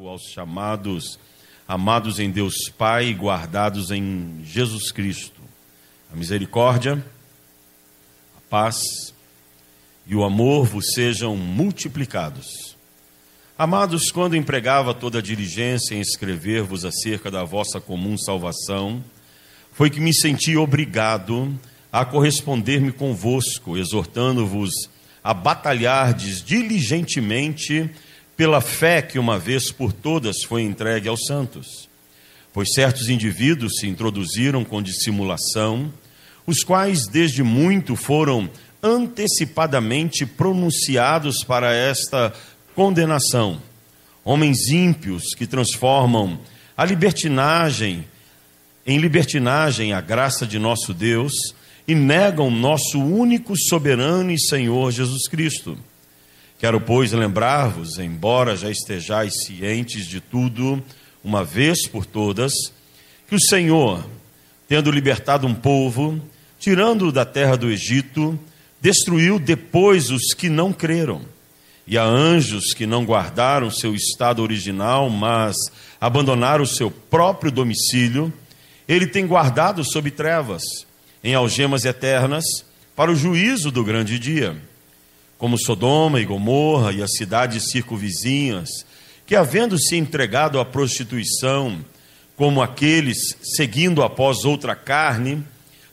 trago aos chamados, amados em Deus Pai e guardados em Jesus Cristo. A misericórdia, a paz e o amor vos sejam multiplicados. Amados, quando empregava toda a diligência em escrever-vos acerca da vossa comum salvação, foi que me senti obrigado a corresponder-me convosco, exortando-vos a batalhardes diligentemente pela fé que uma vez por todas foi entregue aos santos. Pois certos indivíduos se introduziram com dissimulação, os quais desde muito foram antecipadamente pronunciados para esta condenação. Homens ímpios que transformam a libertinagem em libertinagem a graça de nosso Deus e negam nosso único soberano e Senhor Jesus Cristo. Quero, pois, lembrar-vos, embora já estejais cientes de tudo, uma vez por todas, que o Senhor, tendo libertado um povo, tirando-o da terra do Egito, destruiu depois os que não creram. E a anjos que não guardaram seu estado original, mas abandonaram seu próprio domicílio, ele tem guardado sob trevas em algemas eternas para o juízo do grande dia, como Sodoma e Gomorra e as cidades circunvizinhas, que, havendo se entregado à prostituição, como aqueles seguindo após outra carne,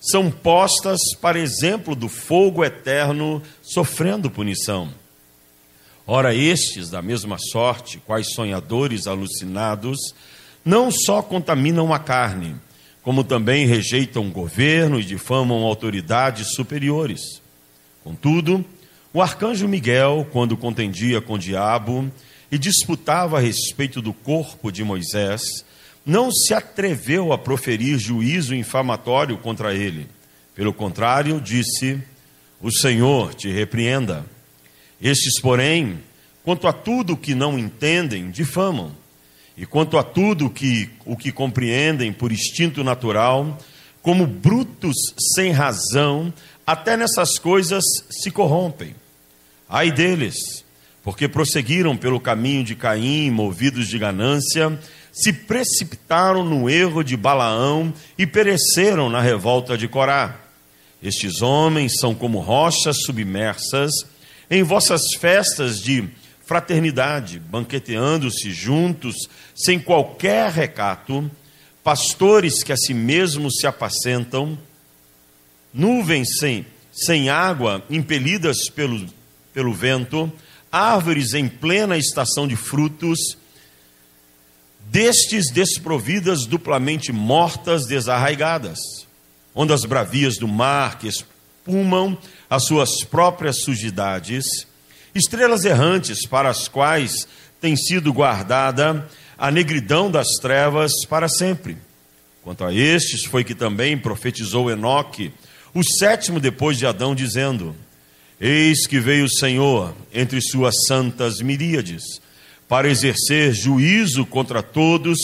são postas para exemplo do fogo eterno, sofrendo punição. Ora, estes, da mesma sorte, quais sonhadores alucinados, não só contaminam a carne, como também rejeitam o governo e difamam autoridades superiores. Contudo, o arcanjo Miguel, quando contendia com o diabo e disputava a respeito do corpo de Moisés, não se atreveu a proferir juízo infamatório contra ele. Pelo contrário, disse: O Senhor te repreenda. Estes, porém, quanto a tudo que não entendem, difamam e quanto a tudo que, o que compreendem por instinto natural, como brutos sem razão, até nessas coisas se corrompem. Ai deles, porque prosseguiram pelo caminho de Caim, movidos de ganância, se precipitaram no erro de Balaão e pereceram na revolta de Corá. Estes homens são como rochas submersas em vossas festas de fraternidade, banqueteando-se juntos, sem qualquer recato, pastores que a si mesmos se apacentam, nuvens sem, sem água, impelidas pelo, pelo vento, árvores em plena estação de frutos, destes desprovidas, duplamente mortas, desarraigadas, ondas bravias do mar que espumam as suas próprias sujidades, estrelas errantes para as quais tem sido guardada a negridão das trevas para sempre. Quanto a estes, foi que também profetizou Enoque, o sétimo depois de Adão, dizendo: Eis que veio o Senhor entre suas santas miríades, para exercer juízo contra todos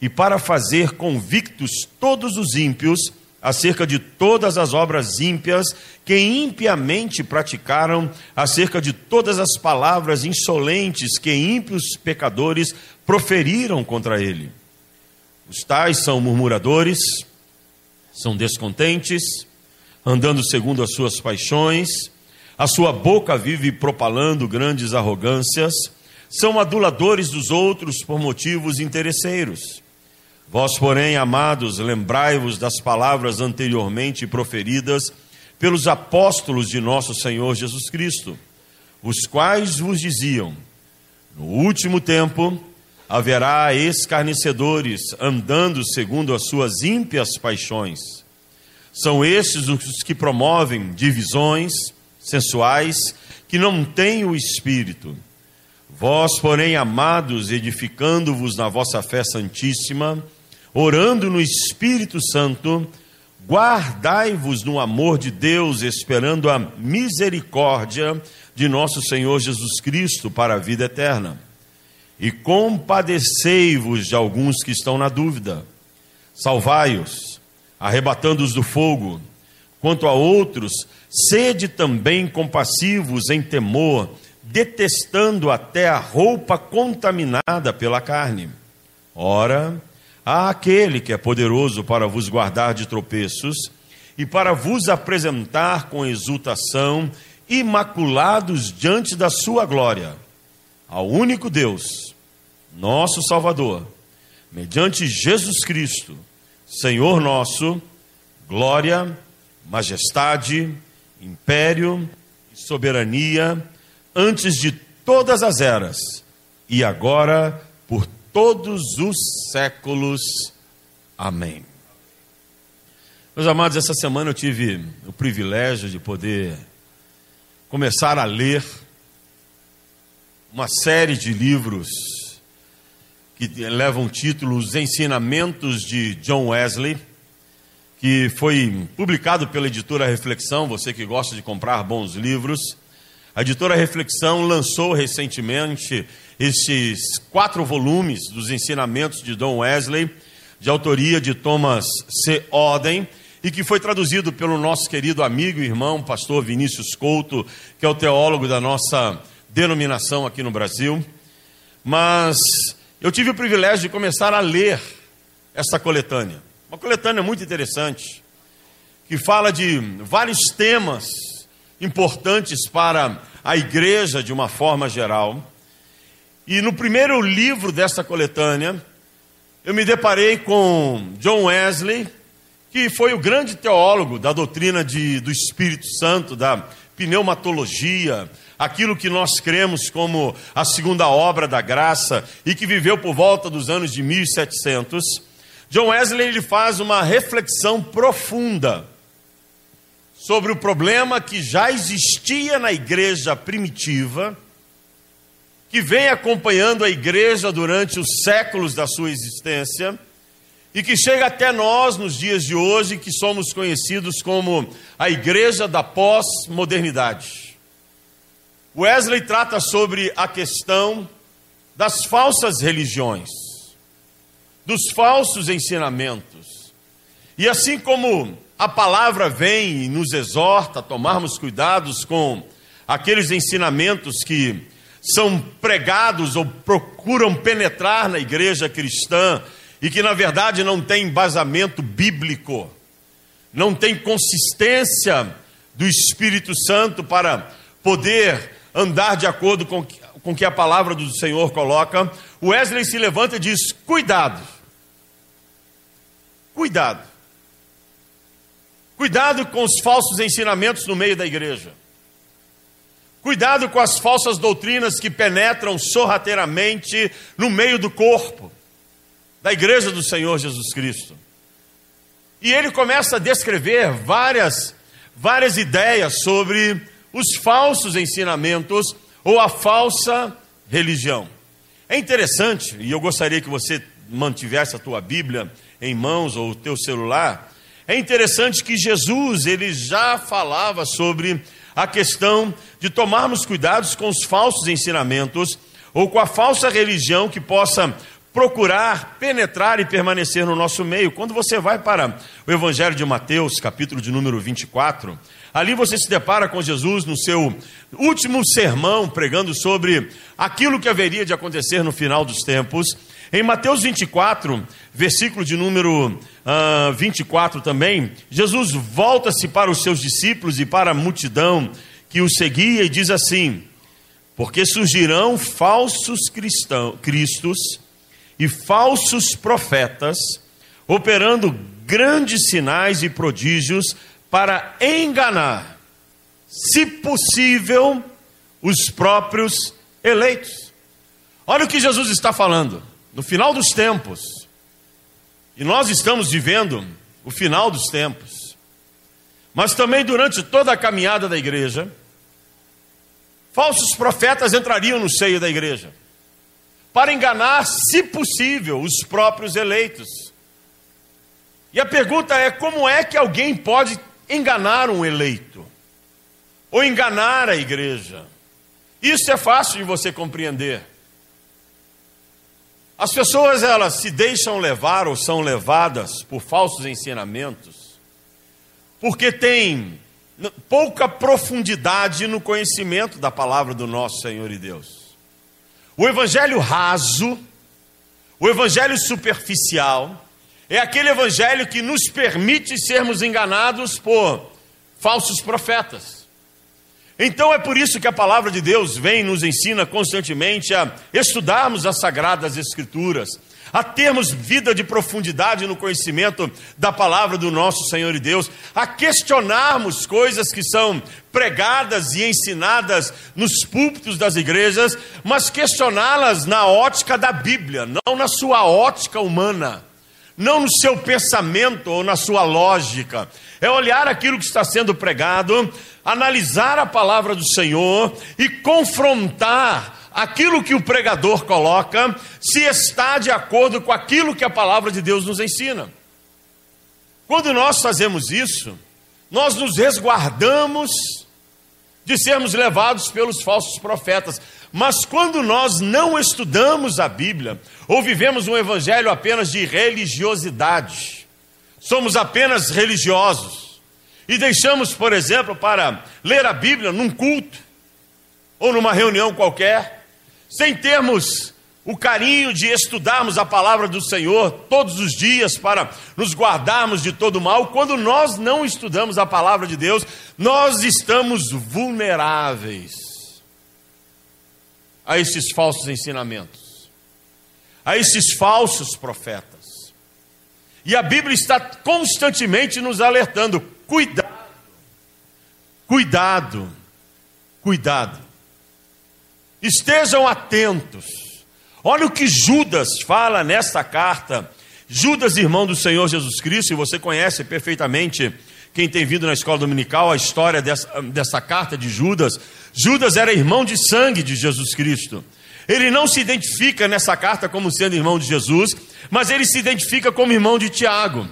e para fazer convictos todos os ímpios acerca de todas as obras ímpias que impiamente praticaram, acerca de todas as palavras insolentes que ímpios pecadores proferiram contra ele. Os tais são murmuradores, são descontentes, andando segundo as suas paixões, a sua boca vive propalando grandes arrogâncias, são aduladores dos outros por motivos interesseiros Vós, porém, amados, lembrai-vos das palavras anteriormente proferidas pelos apóstolos de nosso Senhor Jesus Cristo, os quais vos diziam: No último tempo haverá escarnecedores andando segundo as suas ímpias paixões. São estes os que promovem divisões sensuais que não têm o espírito. Vós, porém, amados, edificando-vos na vossa fé santíssima, orando no Espírito Santo, guardai-vos no amor de Deus, esperando a misericórdia de nosso Senhor Jesus Cristo para a vida eterna. E compadecei-vos de alguns que estão na dúvida. Salvai-os, arrebatando-os do fogo. Quanto a outros, sede também compassivos em temor, detestando até a roupa contaminada pela carne. Ora, há aquele que é poderoso para vos guardar de tropeços e para vos apresentar com exultação, imaculados diante da sua glória, ao único Deus, nosso Salvador, mediante Jesus Cristo, Senhor nosso, glória, majestade, império e soberania antes de todas as eras e agora por todos os séculos. Amém. Meus amados, essa semana eu tive o privilégio de poder começar a ler uma série de livros que levam o título Os Ensinamentos de John Wesley, que foi publicado pela editora Reflexão, você que gosta de comprar bons livros. A editora Reflexão lançou recentemente esses quatro volumes dos ensinamentos de John Wesley, de autoria de Thomas C. Oden, e que foi traduzido pelo nosso querido amigo e irmão, pastor Vinícius Couto, que é o teólogo da nossa denominação aqui no Brasil. Mas eu tive o privilégio de começar a ler esta coletânea. Uma coletânea muito interessante, que fala de vários temas importantes para a igreja de uma forma geral. E no primeiro livro dessa coletânea, eu me deparei com John Wesley, que foi o grande teólogo da doutrina de, do Espírito Santo, da pneumatologia, aquilo que nós cremos como a segunda obra da graça e que viveu por volta dos anos de 1700, John Wesley ele faz uma reflexão profunda sobre o problema que já existia na igreja primitiva, que vem acompanhando a igreja durante os séculos da sua existência e que chega até nós nos dias de hoje, que somos conhecidos como a igreja da pós-modernidade. Wesley trata sobre a questão das falsas religiões, dos falsos ensinamentos. E assim como a palavra vem e nos exorta a tomarmos cuidados com aqueles ensinamentos que são pregados ou procuram penetrar na igreja cristã e que na verdade não tem embasamento bíblico, não tem consistência do Espírito Santo para poder andar de acordo com com que a palavra do Senhor coloca, Wesley se levanta e diz: cuidado, cuidado, cuidado com os falsos ensinamentos no meio da igreja, cuidado com as falsas doutrinas que penetram sorrateiramente no meio do corpo da igreja do Senhor Jesus Cristo. E ele começa a descrever várias, várias ideias sobre os falsos ensinamentos ou a falsa religião. É interessante, e eu gostaria que você mantivesse a tua Bíblia em mãos ou o teu celular. É interessante que Jesus, ele já falava sobre a questão de tomarmos cuidados com os falsos ensinamentos ou com a falsa religião que possa procurar penetrar e permanecer no nosso meio. Quando você vai para o Evangelho de Mateus, capítulo de número 24, Ali você se depara com Jesus no seu último sermão, pregando sobre aquilo que haveria de acontecer no final dos tempos. Em Mateus 24, versículo de número uh, ah, 24 também, Jesus volta-se para os seus discípulos e para a multidão que o seguia e diz assim: Porque surgirão falsos cristão, cristos e falsos profetas, operando grandes sinais e prodígios para enganar, se possível, os próprios eleitos. Olha o que Jesus está falando. No final dos tempos, e nós estamos vivendo o final dos tempos, mas também durante toda a caminhada da igreja, falsos profetas entrariam no seio da igreja para enganar, se possível, os próprios eleitos. E a pergunta é: como é que alguém pode enganar um eleito ou enganar a igreja. Isso é fácil de você compreender. As pessoas elas se deixam levar ou são levadas por falsos ensinamentos, porque têm pouca profundidade no conhecimento da palavra do nosso Senhor e Deus. O evangelho raso, o evangelho superficial, é aquele evangelho que nos permite sermos enganados por falsos profetas. Então é por isso que a palavra de Deus vem e nos ensina constantemente a estudarmos as sagradas escrituras, a termos vida de profundidade no conhecimento da palavra do nosso Senhor e Deus, a questionarmos coisas que são pregadas e ensinadas nos púlpitos das igrejas, mas questioná-las na ótica da Bíblia, não na sua ótica humana, não no seu pensamento ou na sua lógica. É olhar aquilo que está sendo pregado, analisar a palavra do Senhor e confrontar aquilo que o pregador coloca, se está de acordo com aquilo que a palavra de Deus nos ensina. Quando nós fazemos isso, nós nos resguardamos de sermos levados pelos falsos profetas. Mas quando nós não estudamos a Bíblia, ou vivemos um evangelho apenas de religiosidade, somos apenas religiosos, e deixamos, por exemplo, para ler a Bíblia num culto, ou numa reunião qualquer, sem termos o carinho de estudarmos a palavra do Senhor todos os dias para nos guardarmos de todo mal, quando nós não estudamos a palavra de Deus, nós estamos vulneráveis a esses falsos ensinamentos, a esses falsos profetas. E a Bíblia está constantemente nos alertando: cuidado, cuidado, cuidado. Estejam atentos. Olha o que Judas fala nesta carta. Judas, irmão do Senhor Jesus Cristo, e você conhece perfeitamente, quem tem vindo na escola dominical, a história dessa, dessa carta de Judas. Judas era irmão de sangue de Jesus Cristo. Ele não se identifica nessa carta como sendo irmão de Jesus, mas ele se identifica como irmão de Tiago.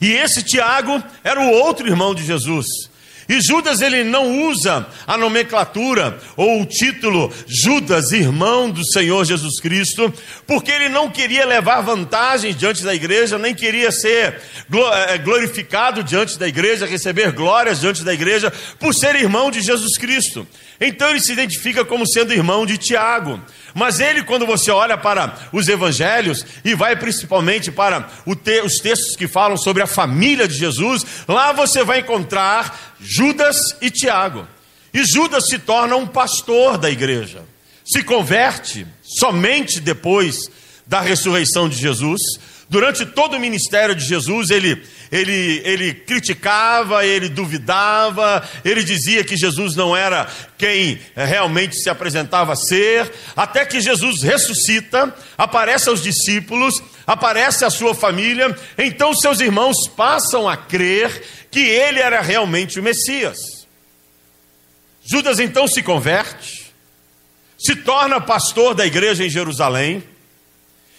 E esse Tiago era o outro irmão de Jesus. E Judas ele não usa a nomenclatura ou o título Judas, irmão do Senhor Jesus Cristo, porque ele não queria levar vantagem diante da igreja, nem queria ser eh, glorificado diante da igreja, receber glórias diante da igreja, por ser irmão de Jesus Cristo. Então ele se identifica como sendo irmão de Tiago. Mas ele, quando você olha para os evangelhos e vai principalmente para te, os textos que falam sobre a família de Jesus, lá você vai encontrar Judas e Tiago. E Judas se torna um pastor da igreja. Se converte somente depois da ressurreição de Jesus. Durante todo o ministério de Jesus, ele ele, ele criticava, ele duvidava, ele dizia que Jesus não era quem realmente se apresentava ser, até que Jesus ressuscita, aparece aos discípulos, aparece à sua família, então seus irmãos passam a crer que ele era realmente o Messias. Judas então se converte, se torna pastor da igreja em Jerusalém,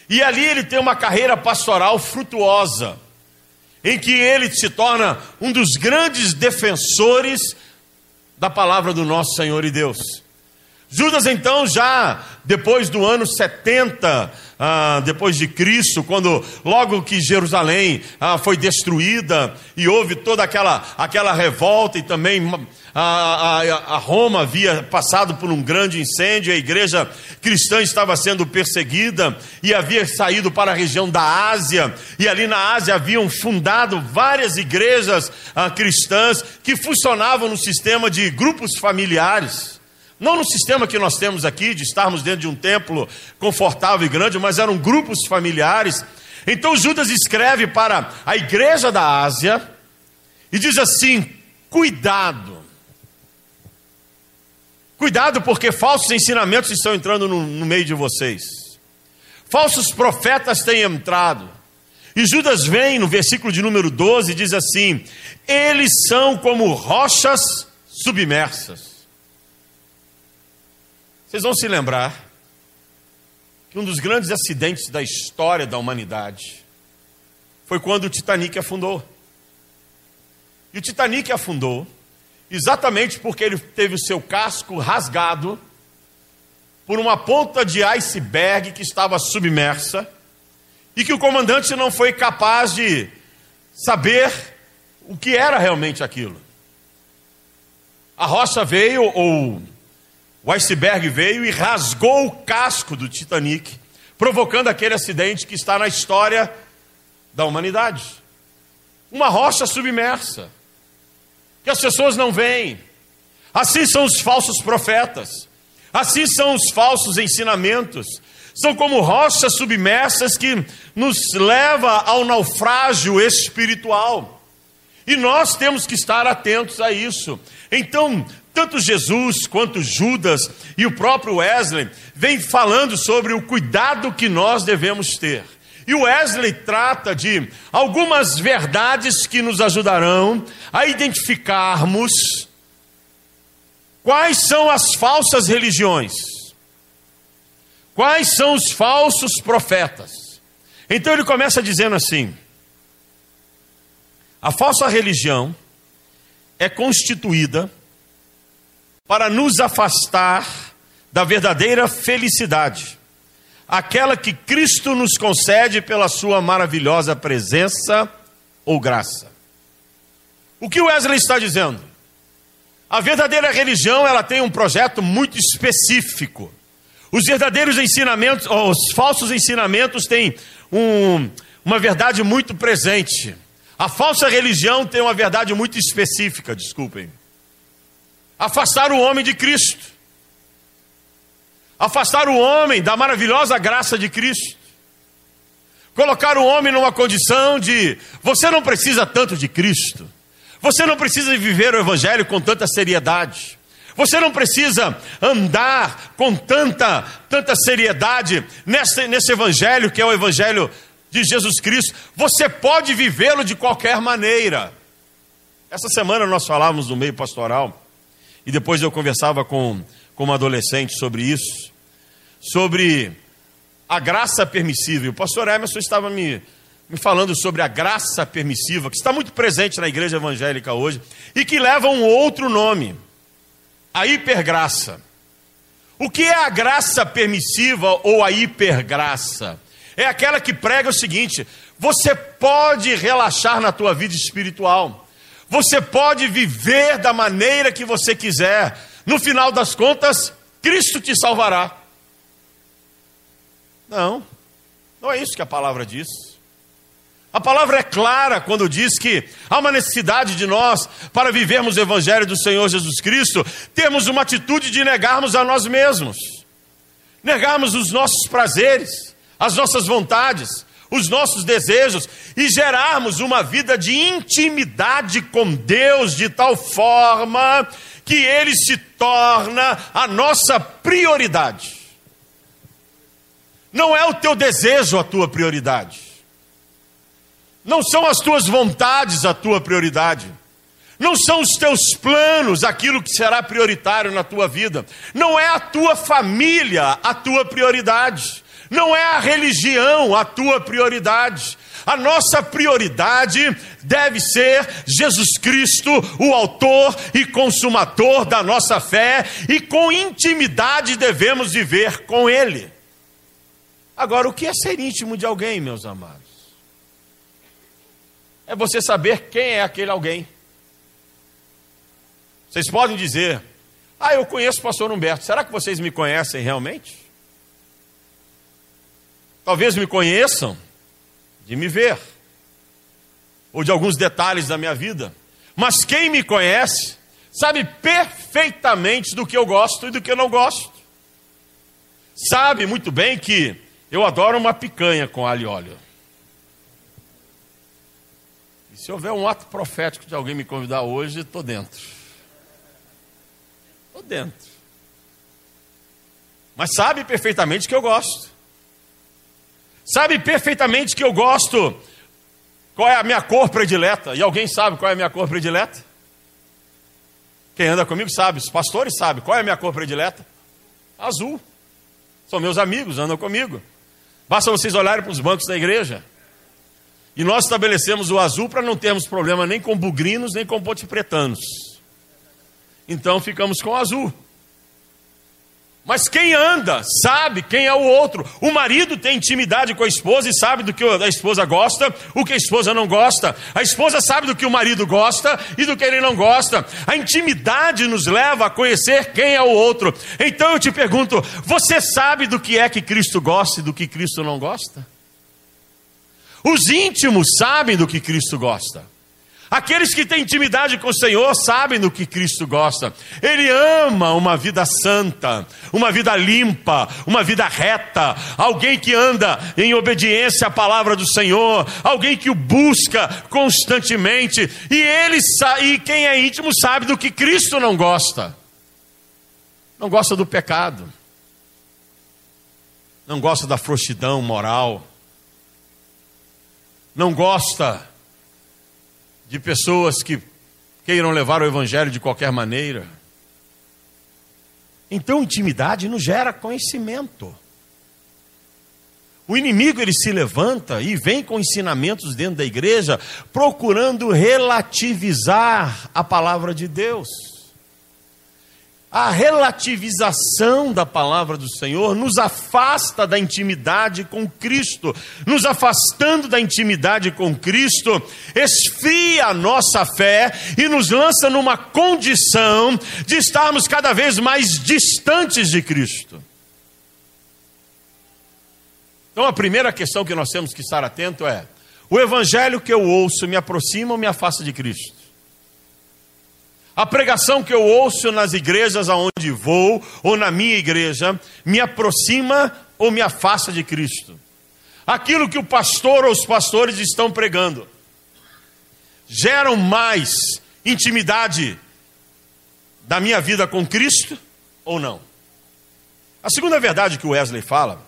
e ali ele tem uma carreira pastoral frutuosa em que ele se torna um dos grandes defensores da palavra do nosso Senhor e Deus. Judas, então, já depois do ano 70 ah, depois de Cristo, quando logo que Jerusalém ah, foi destruída e houve toda aquela, aquela revolta e também a, a, a, Roma havia passado por um grande incêndio, a igreja cristã estava sendo perseguida e havia saído para a região da Ásia, e ali na Ásia haviam fundado várias igrejas ah, cristãs que funcionavam no sistema de grupos familiares. Não no sistema que nós temos aqui, de estarmos dentro de um templo confortável e grande, mas eram grupos familiares. Então Judas escreve para a igreja da Ásia e diz assim: cuidado. Cuidado, porque falsos ensinamentos estão entrando no, no meio de vocês. Falsos profetas têm entrado. E Judas vem no versículo de número 12 e diz assim: Eles são como rochas submersas. Vocês vão se lembrar que um dos grandes acidentes da história da humanidade foi quando o Titanic afundou. E o Titanic afundou exatamente porque ele teve o seu casco rasgado por uma ponta de iceberg que estava submersa e que o comandante não foi capaz de saber o que era realmente aquilo. A rocha veio, ou o iceberg veio e rasgou o casco do Titanic, provocando aquele acidente que está na história da humanidade. Uma rocha submersa, que as pessoas não veem. Assim são os falsos profetas, assim são os falsos ensinamentos. São como rochas submersas que nos leva ao naufrágio espiritual. E nós temos que estar atentos a isso. Então, tanto Jesus quanto Judas e o próprio Wesley vêm falando sobre o cuidado que nós devemos ter. E Wesley trata de algumas verdades que nos ajudarão a identificarmos quais são as falsas religiões, quais são os falsos profetas. Então ele começa dizendo assim: a falsa religião é constituída para nos afastar da verdadeira felicidade, aquela que Cristo nos concede pela sua maravilhosa presença ou graça. O que Wesley está dizendo? A verdadeira religião, ela tem um projeto muito específico. Os verdadeiros ensinamentos, os falsos ensinamentos têm um, uma verdade muito presente. A falsa religião tem uma verdade muito específica, desculpem. Afastar o homem de Cristo. Afastar o homem da maravilhosa graça de Cristo. Colocar o homem numa condição de você não precisa tanto de Cristo. Você não precisa viver o evangelho com tanta seriedade. Você não precisa andar com tanta, tanta seriedade nesse, nesse evangelho que é o evangelho de Jesus Cristo, você pode vivê-lo de qualquer maneira. Essa semana nós falávamos no meio pastoral, e depois eu conversava com, com uma adolescente sobre isso, sobre a graça permissiva. E o pastor Emerson estava me, me falando sobre a graça permissiva, que está muito presente na igreja evangélica hoje, e que leva um outro nome, a hipergraça. O que é a graça permissiva ou a hipergraça? é aquela que prega o seguinte: você pode relaxar na tua vida espiritual, você pode viver da maneira que você quiser, no final das contas, Cristo te salvará. Não, não é isso que a palavra diz. A palavra é clara quando diz que há uma necessidade de nós, para vivermos o Evangelho do Senhor Jesus Cristo, termos uma atitude de negarmos a nós mesmos, negarmos os nossos prazeres, as nossas vontades, os nossos desejos e gerarmos uma vida de intimidade com Deus de tal forma que Ele se torna a nossa prioridade. Não é o teu desejo a tua prioridade, não são as tuas vontades a tua prioridade. Não são os teus planos aquilo que será prioritário na tua vida. Não é a tua família a tua prioridade. Não é a religião a tua prioridade. A nossa prioridade deve ser Jesus Cristo, o autor e consumador da nossa fé, e com intimidade devemos viver com Ele. Agora, o que é ser íntimo de alguém, meus amados? É você saber quem é aquele alguém. Vocês podem dizer, ah, eu conheço o pastor Humberto, será que vocês me conhecem realmente? Talvez me conheçam de me ver, ou de alguns detalhes da minha vida, mas quem me conhece sabe perfeitamente do que eu gosto e do que eu não gosto. Sabe muito bem que eu adoro uma picanha com alho e óleo. E se houver um ato profético de alguém me convidar hoje, estou dentro. Estou dentro. Mas sabe perfeitamente que eu gosto. Sabe perfeitamente que eu gosto. Qual é a minha cor predileta? E alguém sabe qual é a minha cor predileta? Quem anda comigo sabe, os pastores sabem qual é a minha cor predileta? Azul. São meus amigos, andam comigo. Basta vocês olharem para os bancos da igreja. E nós estabelecemos o azul para não termos problema nem com bugrinos, nem com pontepretanos. Então ficamos com o azul. Mas quem anda sabe quem é o outro. O marido tem intimidade com a esposa e sabe do que a esposa gosta, o que a esposa não gosta. A esposa sabe do que o marido gosta e do que ele não gosta. A intimidade nos leva a conhecer quem é o outro. Então eu te pergunto: você sabe do que é que Cristo gosta e do que Cristo não gosta? Os íntimos sabem do que Cristo gosta. Aqueles que têm intimidade com o Senhor sabem do que Cristo gosta. Ele ama uma vida santa, uma vida limpa, uma vida reta, alguém que anda em obediência à palavra do Senhor, alguém que o busca constantemente. E ele e quem é íntimo sabe do que Cristo não gosta. Não gosta do pecado. Não gosta da frouxidão moral. Não gosta de pessoas que queiram levar o evangelho de qualquer maneira. Então, intimidade não gera conhecimento. O inimigo ele se levanta e vem com ensinamentos dentro da igreja, procurando relativizar a palavra de Deus a relativização da palavra do Senhor nos afasta da intimidade com Cristo. Nos afastando da intimidade com Cristo, esfria a nossa fé e nos lança numa condição de estarmos cada vez mais distantes de Cristo. Então a primeira questão que nós temos que estar atento é: o evangelho que eu ouço me aproxima ou me afasta de Cristo? A pregação que eu ouço nas igrejas aonde vou, ou na minha igreja, me aproxima ou me afasta de Cristo. Aquilo que o pastor ou os pastores estão pregando geram mais intimidade da minha vida com Cristo ou não? A segunda verdade que o Wesley fala,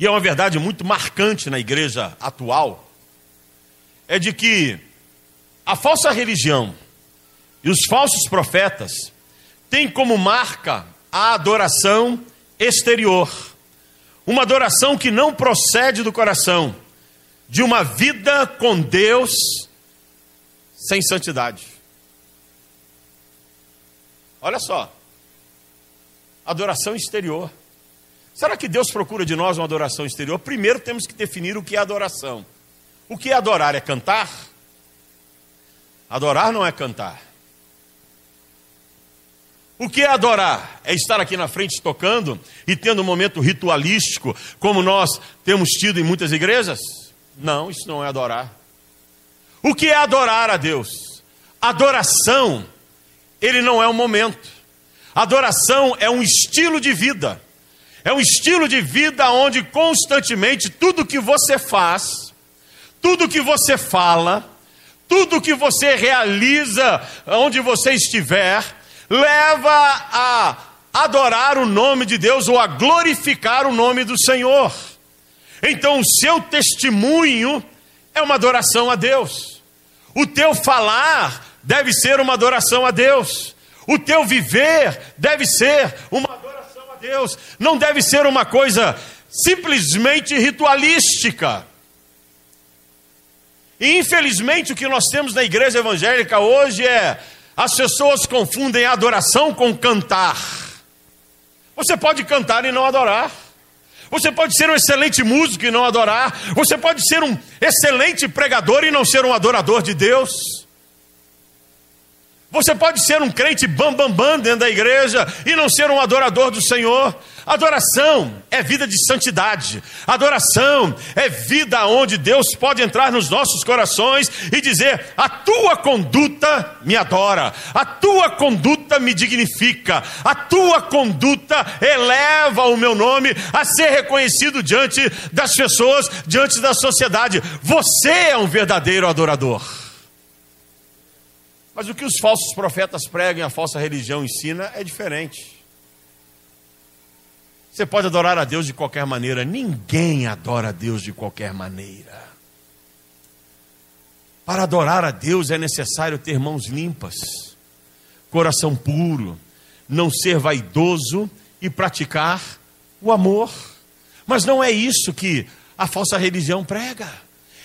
e é uma verdade muito marcante na igreja atual, é de que a falsa religião e os falsos profetas têm como marca a adoração exterior, uma adoração que não procede do coração, de uma vida com Deus sem santidade. Olha só, adoração exterior. Será que Deus procura de nós uma adoração exterior? Primeiro temos que definir o que é adoração. O que é adorar? É cantar? Adorar não é cantar. O que é adorar? É estar aqui na frente tocando e tendo um momento ritualístico, como nós temos tido em muitas igrejas? Não, isso não é adorar. O que é adorar a Deus? Adoração, ele não é um momento. Adoração é um estilo de vida. É um estilo de vida onde constantemente tudo que você faz, tudo que você fala, tudo que você realiza onde você estiver, leva a adorar o nome de Deus ou a glorificar o nome do Senhor. Então, o seu testemunho é uma adoração a Deus. O teu falar deve ser uma adoração a Deus. O teu viver deve ser uma adoração a Deus. Não deve ser uma coisa simplesmente ritualística. E infelizmente o que nós temos na igreja evangélica hoje é as pessoas confundem adoração com cantar. Você pode cantar e não adorar. Você pode ser um excelente músico e não adorar. Você pode ser um excelente pregador e não ser um adorador de Deus. Você pode ser um crente bam bam bam dentro da igreja e não ser um adorador do Senhor. Adoração é vida de santidade. Adoração é vida onde Deus pode entrar nos nossos corações e dizer: a tua conduta me adora, a tua conduta me dignifica, a tua conduta eleva o meu nome a ser reconhecido diante das pessoas, diante da sociedade. Você é um verdadeiro adorador. Mas o que os falsos profetas pregam e a falsa religião ensina é diferente. Você pode adorar a Deus de qualquer maneira, ninguém adora a Deus de qualquer maneira. Para adorar a Deus é necessário ter mãos limpas, coração puro, não ser vaidoso e praticar o amor. Mas não é isso que a falsa religião prega.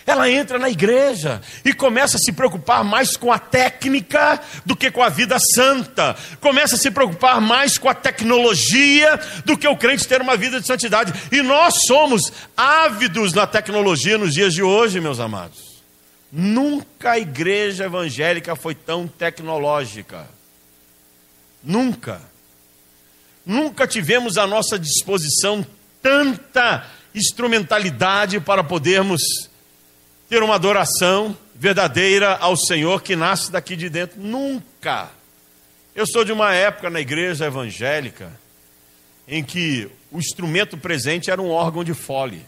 Ela entra na igreja e começa a se preocupar mais com a técnica do que com a vida santa, começa a se preocupar mais com a tecnologia do que o crente ter uma vida de santidade. E nós somos ávidos na tecnologia nos dias de hoje, meus amados. Nunca a igreja evangélica foi tão tecnológica. Nunca. Nunca tivemos à nossa disposição tanta instrumentalidade para podermos ter uma adoração verdadeira ao Senhor que nasce daqui de dentro. Nunca. Eu sou de uma época na igreja evangélica em que o instrumento presente era um órgão de fole.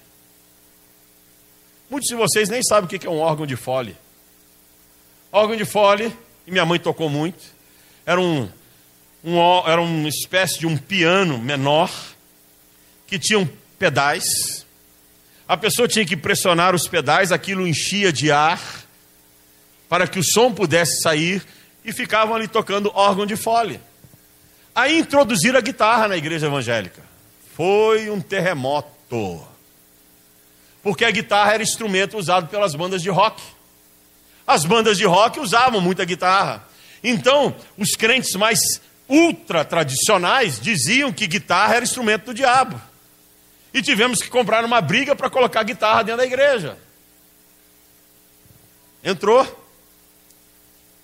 Muitos de vocês nem sabem o que é um órgão de fole. Órgão de fole, e minha mãe tocou muito, era, um, um, era uma espécie de um piano menor que tinha um pedais a pessoa tinha que pressionar os pedais, aquilo enchia de ar para que o som pudesse sair e ficavam ali tocando órgão de fole. Aí introduziram a guitarra na igreja evangélica. Foi um terremoto. Porque a guitarra era instrumento usado pelas bandas de rock. As bandas de rock usavam muita guitarra. Então, os crentes mais ultra tradicionais diziam que guitarra era instrumento do diabo. E tivemos que comprar uma briga para colocar a guitarra dentro da igreja. Entrou.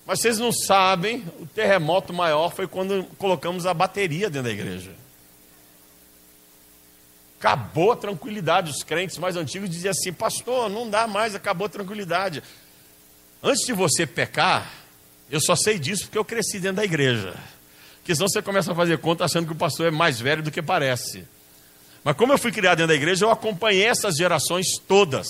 Mas vocês não sabem, o terremoto maior foi quando colocamos a bateria dentro da igreja. Acabou a tranquilidade. Os crentes mais antigos diziam assim: Pastor, não dá mais, acabou a tranquilidade. Antes de você pecar, eu só sei disso porque eu cresci dentro da igreja. Porque senão você começa a fazer conta achando que o pastor é mais velho do que parece. Mas como eu fui criado dentro da igreja, eu acompanhei essas gerações todas.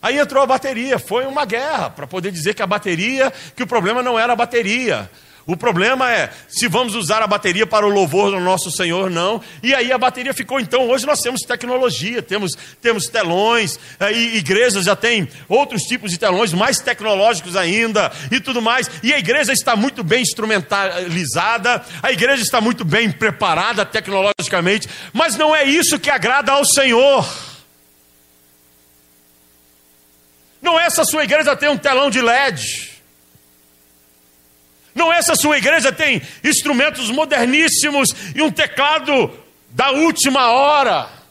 Aí entrou a bateria, foi uma guerra para poder dizer que a bateria, que o problema não era a bateria. O problema é se vamos usar a bateria para o louvor do nosso Senhor, não. E aí a bateria ficou. Então, hoje nós temos tecnologia, temos, temos telões, e igrejas já têm outros tipos de telões, mais tecnológicos ainda e tudo mais. E a igreja está muito bem instrumentalizada, a igreja está muito bem preparada tecnologicamente, mas não é isso que agrada ao Senhor. Não é essa sua igreja tem um telão de LED. Não essa sua igreja tem instrumentos moderníssimos e um teclado da última hora.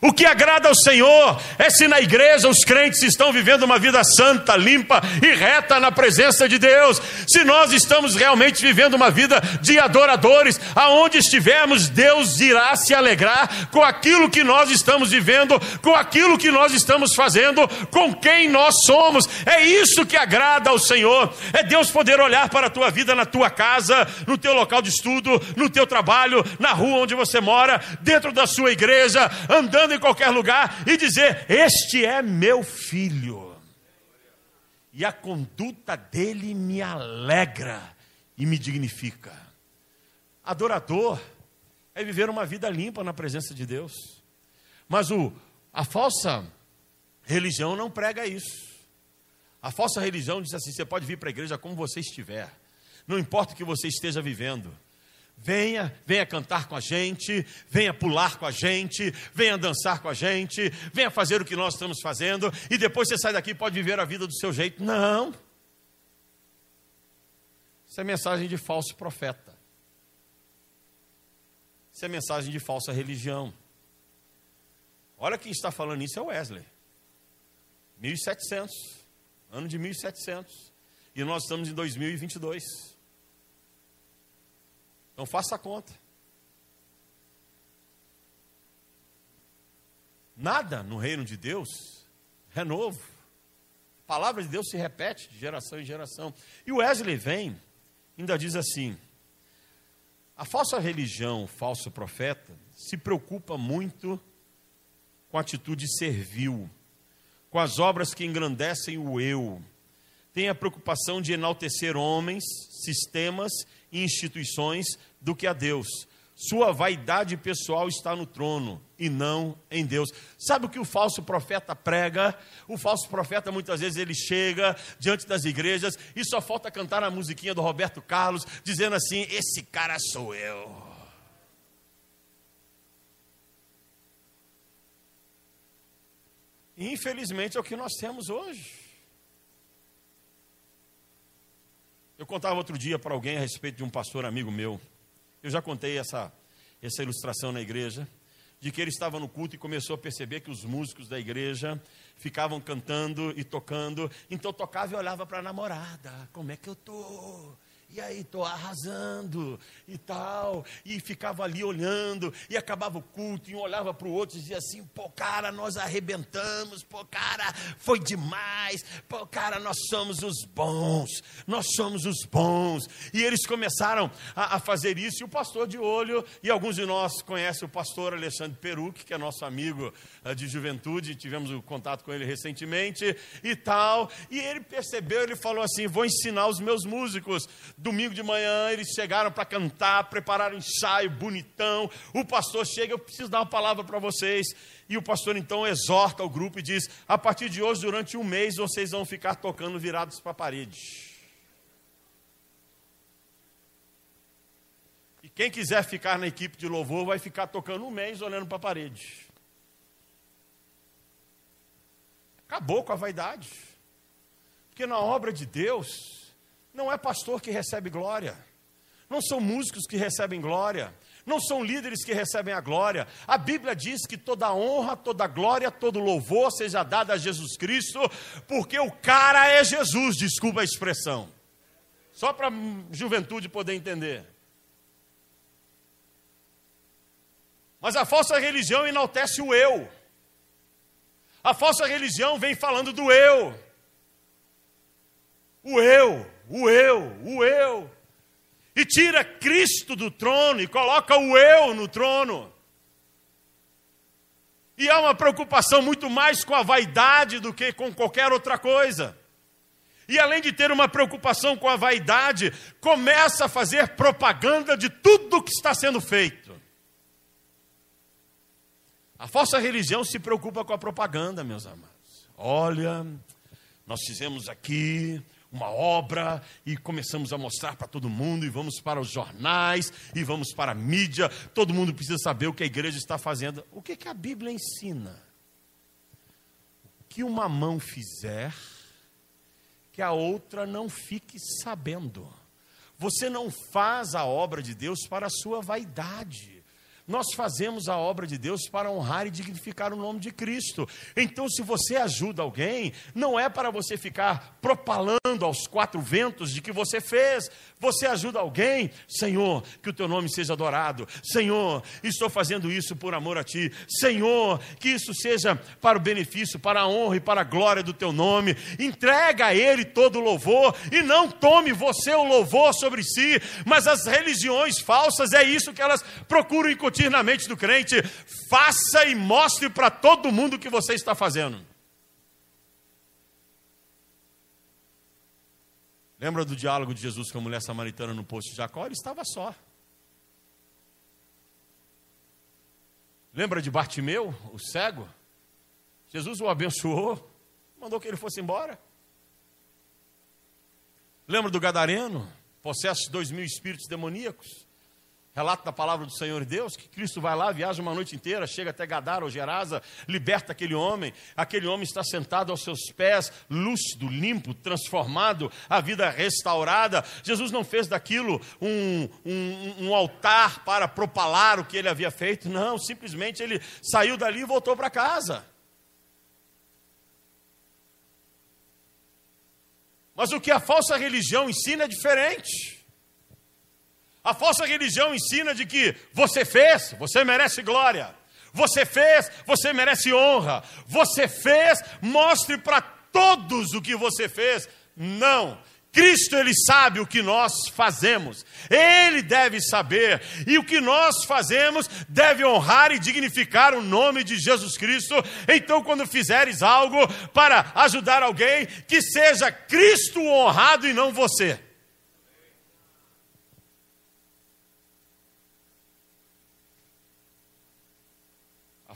O que agrada ao Senhor é se na igreja os crentes estão vivendo uma vida santa, limpa e reta na presença de Deus. Se nós estamos realmente vivendo uma vida de adoradores, aonde estivermos, Deus irá se alegrar com aquilo que nós estamos vivendo, com aquilo que nós estamos fazendo, com quem nós somos. É isso que agrada ao Senhor. É Deus poder olhar para a tua vida na tua casa, no teu local de estudo, no teu trabalho, na rua onde você mora, dentro da sua igreja, andando em qualquer lugar e dizer: Este é meu filho. E a conduta dele me alegra e me dignifica. Adorador é viver uma vida limpa na presença de Deus. Mas o, a falsa religião não prega isso. A falsa religião diz assim: você pode vir para a igreja como você estiver, não importa o que você esteja vivendo. Venha, venha cantar com a gente, venha pular com a gente, venha dançar com a gente, venha fazer o que nós estamos fazendo e depois você sai daqui e pode viver a vida do seu jeito. Não. Isso é mensagem de falso profeta. Isso é mensagem de falsa religião. Olha quem está falando isso é Wesley. 1700, ano de 1700. E nós estamos em 2022. Então faça a conta. Nada no reino de Deus é novo. A palavra de Deus se repete de geração em geração. E o Wesley vem, ainda diz assim: a falsa religião, o falso profeta, se preocupa muito com a atitude servil, com as obras que engrandecem o eu, tem a preocupação de enaltecer homens, sistemas instituições do que a Deus. Sua vaidade pessoal está no trono e não em Deus. Sabe o que o falso profeta prega? O falso profeta muitas vezes ele chega diante das igrejas e só falta cantar a musiquinha do Roberto Carlos, dizendo assim: Esse cara sou eu. infelizmente é o que nós temos hoje. Eu contava outro dia para alguém a respeito de um pastor amigo meu. Eu já contei essa, essa ilustração na igreja, de que ele estava no culto e começou a perceber que os músicos da igreja ficavam cantando e tocando. Então tocava e olhava para a namorada: como é que eu estou? E aí, estou arrasando e tal. E ficava ali olhando, e acabava o culto, e um olhava para o outro e dizia assim: pô, cara, nós arrebentamos, pô, cara, foi demais, pô, cara, nós somos os bons, nós somos os bons. E eles começaram a, a fazer isso, e o pastor de olho, e alguns de nós conhecem o pastor Alexandre Peruc, que é nosso amigo uh, de juventude, tivemos o contato com ele recentemente e tal. E ele percebeu, ele falou assim: vou ensinar os meus músicos Domingo de manhã eles chegaram para cantar, prepararam um ensaio bonitão. O pastor chega, eu preciso dar uma palavra para vocês. E o pastor então exorta o grupo e diz: a partir de hoje, durante um mês, vocês vão ficar tocando virados para a parede. E quem quiser ficar na equipe de louvor vai ficar tocando um mês olhando para a parede. Acabou com a vaidade. Porque na obra de Deus, não é pastor que recebe glória. Não são músicos que recebem glória. Não são líderes que recebem a glória. A Bíblia diz que toda honra, toda glória, todo louvor seja dado a Jesus Cristo, porque o cara é Jesus, desculpa a expressão. Só para a juventude poder entender. Mas a falsa religião enaltece o eu. A falsa religião vem falando do eu. O eu o eu, o eu. E tira Cristo do trono e coloca o eu no trono. E há uma preocupação muito mais com a vaidade do que com qualquer outra coisa. E além de ter uma preocupação com a vaidade, começa a fazer propaganda de tudo que está sendo feito. A falsa religião se preocupa com a propaganda, meus amados. Olha, nós fizemos aqui uma obra e começamos a mostrar para todo mundo e vamos para os jornais e vamos para a mídia. Todo mundo precisa saber o que a igreja está fazendo. O que, que a Bíblia ensina? O que uma mão fizer, que a outra não fique sabendo. Você não faz a obra de Deus para a sua vaidade. Nós fazemos a obra de Deus para honrar e dignificar o nome de Cristo. Então, se você ajuda alguém, não é para você ficar propalando aos quatro ventos de que você fez. Você ajuda alguém, Senhor, que o teu nome seja adorado. Senhor, estou fazendo isso por amor a ti. Senhor, que isso seja para o benefício, para a honra e para a glória do teu nome. Entrega a Ele todo o louvor e não tome você o louvor sobre si. Mas as religiões falsas é isso que elas procuram incutir incutir na mente do crente: faça e mostre para todo mundo o que você está fazendo. Lembra do diálogo de Jesus com a mulher samaritana no poço de Jacó? Ele estava só. Lembra de Bartimeu, o cego? Jesus o abençoou, mandou que ele fosse embora. Lembra do Gadareno, possesso de dois mil espíritos demoníacos? Relato da palavra do Senhor Deus, que Cristo vai lá, viaja uma noite inteira, chega até Gadara ou Gerasa, liberta aquele homem, aquele homem está sentado aos seus pés, lúcido, limpo, transformado, a vida restaurada. Jesus não fez daquilo um, um, um altar para propalar o que ele havia feito, não, simplesmente ele saiu dali e voltou para casa. Mas o que a falsa religião ensina é diferente. A falsa religião ensina de que você fez, você merece glória. Você fez, você merece honra. Você fez, mostre para todos o que você fez. Não. Cristo ele sabe o que nós fazemos. Ele deve saber e o que nós fazemos deve honrar e dignificar o nome de Jesus Cristo. Então, quando fizeres algo para ajudar alguém, que seja Cristo honrado e não você.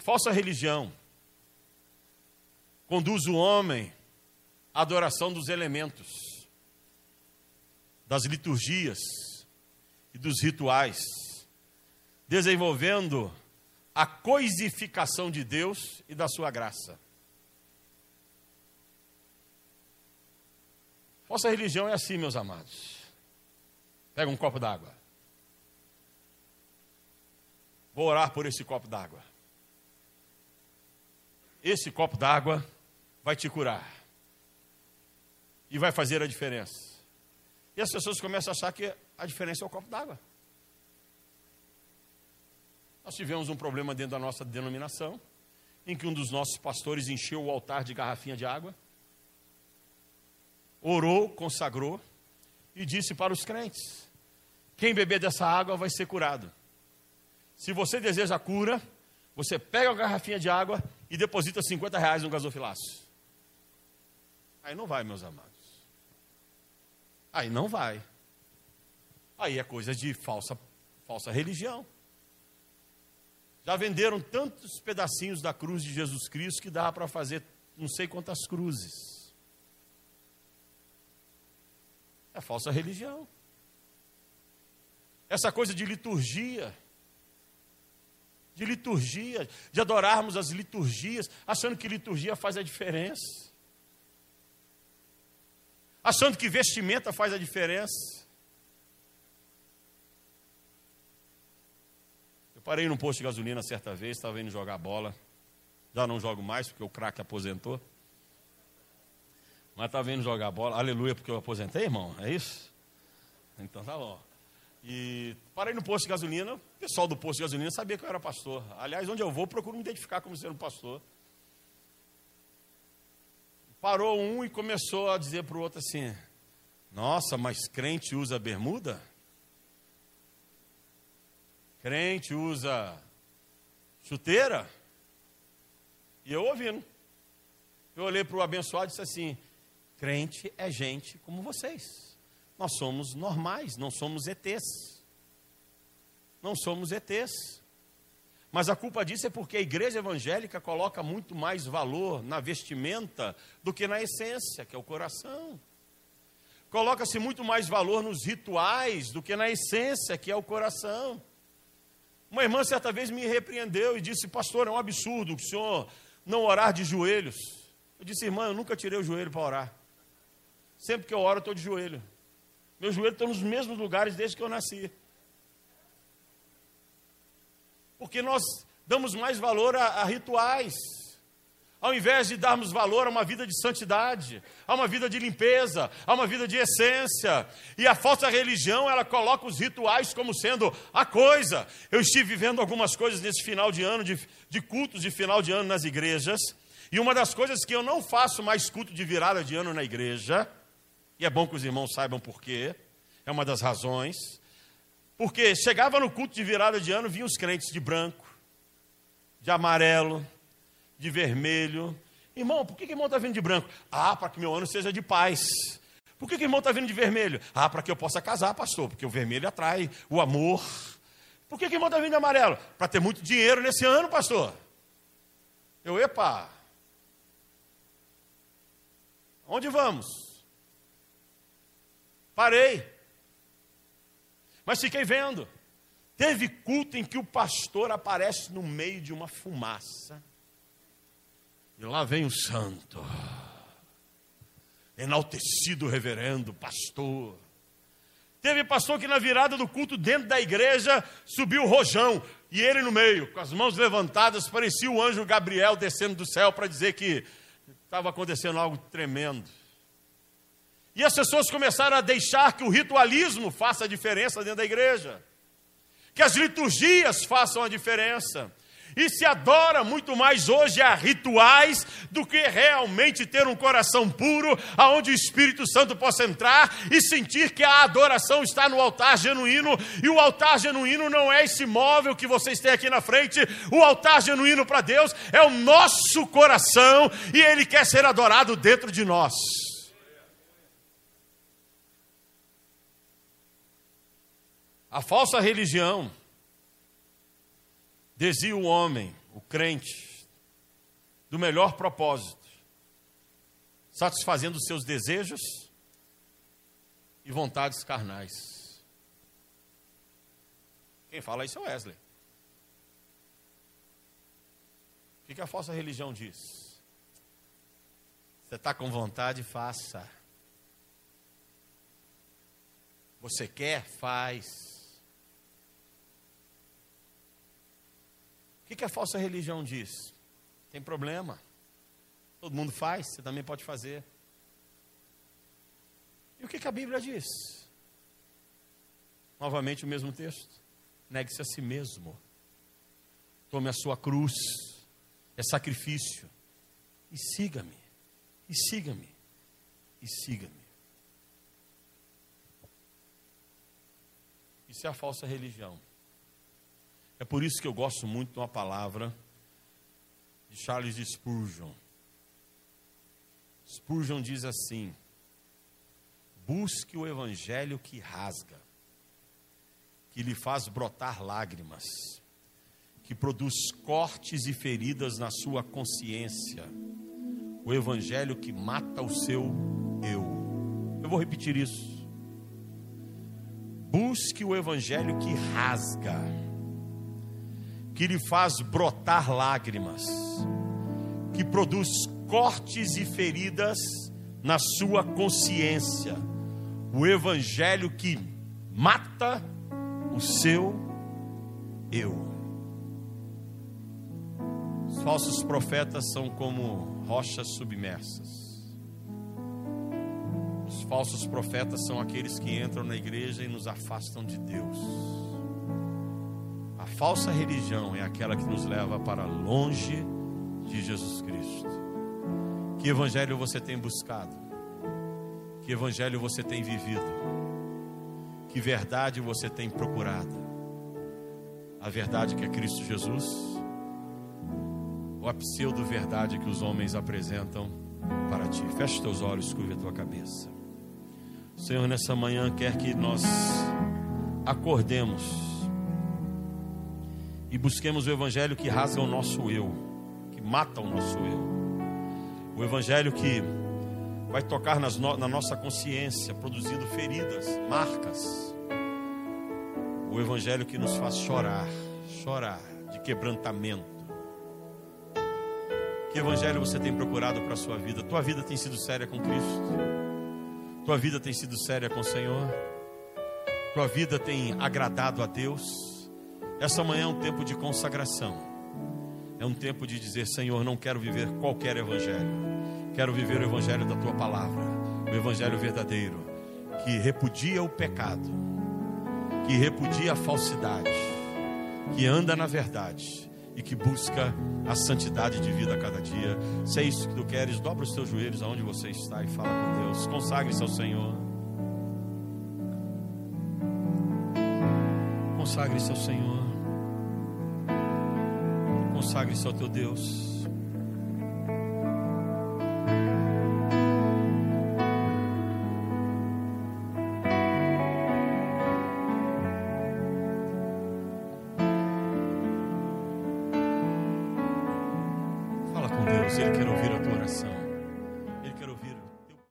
falsa religião conduz o homem à adoração dos elementos, das liturgias e dos rituais, desenvolvendo a coisificação de Deus e da sua graça. Nossa religião é assim, meus amados. Pega um copo d'água. Vou orar por esse copo d'água. Esse copo d'água vai te curar. E vai fazer a diferença. E as pessoas começam a achar que a diferença é o copo d'água. Nós tivemos um problema dentro da nossa denominação, em que um dos nossos pastores encheu o altar de garrafinha de água, orou, consagrou e disse para os crentes: quem beber dessa água vai ser curado. Se você deseja a cura, você pega a garrafinha de água e deposita 50 reais no gasofilácio. Aí não vai, meus amados. Aí não vai. Aí é coisa de falsa, falsa religião. Já venderam tantos pedacinhos da cruz de Jesus Cristo que dá para fazer não sei quantas cruzes. É falsa religião. Essa coisa de liturgia, de liturgia, de adorarmos as liturgias, achando que liturgia faz a diferença, achando que vestimenta faz a diferença. Eu parei num posto de gasolina certa vez, estava indo jogar bola. Já não jogo mais, porque o craque aposentou. Mas estava indo jogar bola. Aleluia, porque eu aposentei, irmão? É isso? Então tá bom. E parei no posto de gasolina. O pessoal do posto de gasolina sabia que eu era pastor. Aliás, onde eu vou, procuro me identificar como sendo pastor. Parou um e começou a dizer para o outro assim: Nossa, mas crente usa bermuda? Crente usa chuteira? E eu ouvindo. Eu olhei para o abençoado e disse assim: crente é gente como vocês. Nós somos normais, não somos ETs. Não somos ETs. Mas a culpa disso é porque a igreja evangélica coloca muito mais valor na vestimenta do que na essência, que é o coração. Coloca-se muito mais valor nos rituais do que na essência, que é o coração. Uma irmã certa vez me repreendeu e disse: Pastor, é um absurdo o senhor não orar de joelhos. Eu disse: Irmã, eu nunca tirei o joelho para orar. Sempre que eu oro, estou de joelho. Meus joelhos estão nos mesmos lugares desde que eu nasci. Porque nós damos mais valor a, a rituais ao invés de darmos valor a uma vida de santidade, a uma vida de limpeza, a uma vida de essência. E a falsa religião, ela coloca os rituais como sendo a coisa. Eu estive vivendo algumas coisas nesse final de ano, de, de cultos de final de ano nas igrejas. E uma das coisas que eu não faço mais culto de virada de ano na igreja, e é bom que os irmãos saibam por quê, é uma das razões, porque chegava no culto de virada de ano, vinham os crentes de branco, de amarelo, de vermelho. Irmão, por que, que irmão está vindo de branco? Ah, para que meu ano seja de paz. Por que, que irmão está vindo de vermelho? Ah, para que eu possa casar, pastor, porque o vermelho atrai o amor. Por que, que irmão está vindo de amarelo? Para ter muito dinheiro nesse ano, pastor. Eu, epa. Onde vamos? Parei. Mas fiquei vendo. Teve culto em que o pastor aparece no meio de uma fumaça. E lá vem o santo, enaltecido reverendo, pastor. Teve pastor que na virada do culto, dentro da igreja, subiu o rojão, e ele no meio, com as mãos levantadas, parecia o anjo Gabriel descendo do céu para dizer que estava acontecendo algo tremendo. E as pessoas começaram a deixar que o ritualismo faça a diferença dentro da igreja, que as liturgias façam a diferença. E se adora muito mais hoje a rituais do que realmente ter um coração puro, aonde o Espírito Santo possa entrar e sentir que a adoração está no altar genuíno, e o altar genuíno não é esse móvel que vocês têm aqui na frente, o altar genuíno para Deus é o nosso coração e ele quer ser adorado dentro de nós. A falsa religião desvia o homem, o crente, do melhor propósito, satisfazendo os seus desejos e vontades carnais. Quem fala isso é Wesley. O que a falsa religião diz? Você está com vontade, faça. Você quer? Faz. O que, que a falsa religião diz? Tem problema. Todo mundo faz, você também pode fazer. E o que, que a Bíblia diz? Novamente o mesmo texto. Negue-se a si mesmo. Tome a sua cruz. É sacrifício. E siga-me. E siga-me. E siga-me. Isso é a falsa religião. É por isso que eu gosto muito de uma palavra de Charles Spurgeon. Spurgeon diz assim: busque o evangelho que rasga, que lhe faz brotar lágrimas, que produz cortes e feridas na sua consciência, o evangelho que mata o seu eu. Eu vou repetir isso. Busque o evangelho que rasga, que lhe faz brotar lágrimas, que produz cortes e feridas na sua consciência. O evangelho que mata o seu eu. Os falsos profetas são como rochas submersas falsos profetas são aqueles que entram na igreja e nos afastam de Deus. Falsa religião é aquela que nos leva para longe de Jesus Cristo. Que evangelho você tem buscado? Que evangelho você tem vivido? Que verdade você tem procurado? A verdade que é Cristo Jesus? Ou a pseudo-verdade que os homens apresentam para ti? Feche teus olhos, curva a tua cabeça. Senhor, nessa manhã quer que nós acordemos e busquemos o Evangelho que rasga o nosso eu, que mata o nosso eu. O Evangelho que vai tocar no, na nossa consciência, produzindo feridas, marcas. O Evangelho que nos faz chorar, chorar de quebrantamento. Que Evangelho você tem procurado para a sua vida? Tua vida tem sido séria com Cristo? Tua vida tem sido séria com o Senhor? Tua vida tem agradado a Deus? Essa manhã é um tempo de consagração. É um tempo de dizer: Senhor, não quero viver qualquer evangelho. Quero viver o evangelho da tua palavra, o evangelho verdadeiro, que repudia o pecado, que repudia a falsidade, que anda na verdade e que busca a santidade de vida a cada dia. Se é isso que tu queres, dobra os teus joelhos aonde você está e fala com Deus. Consagre-se ao Senhor. Consagre-se ao Senhor. Consagre-se ao teu Deus.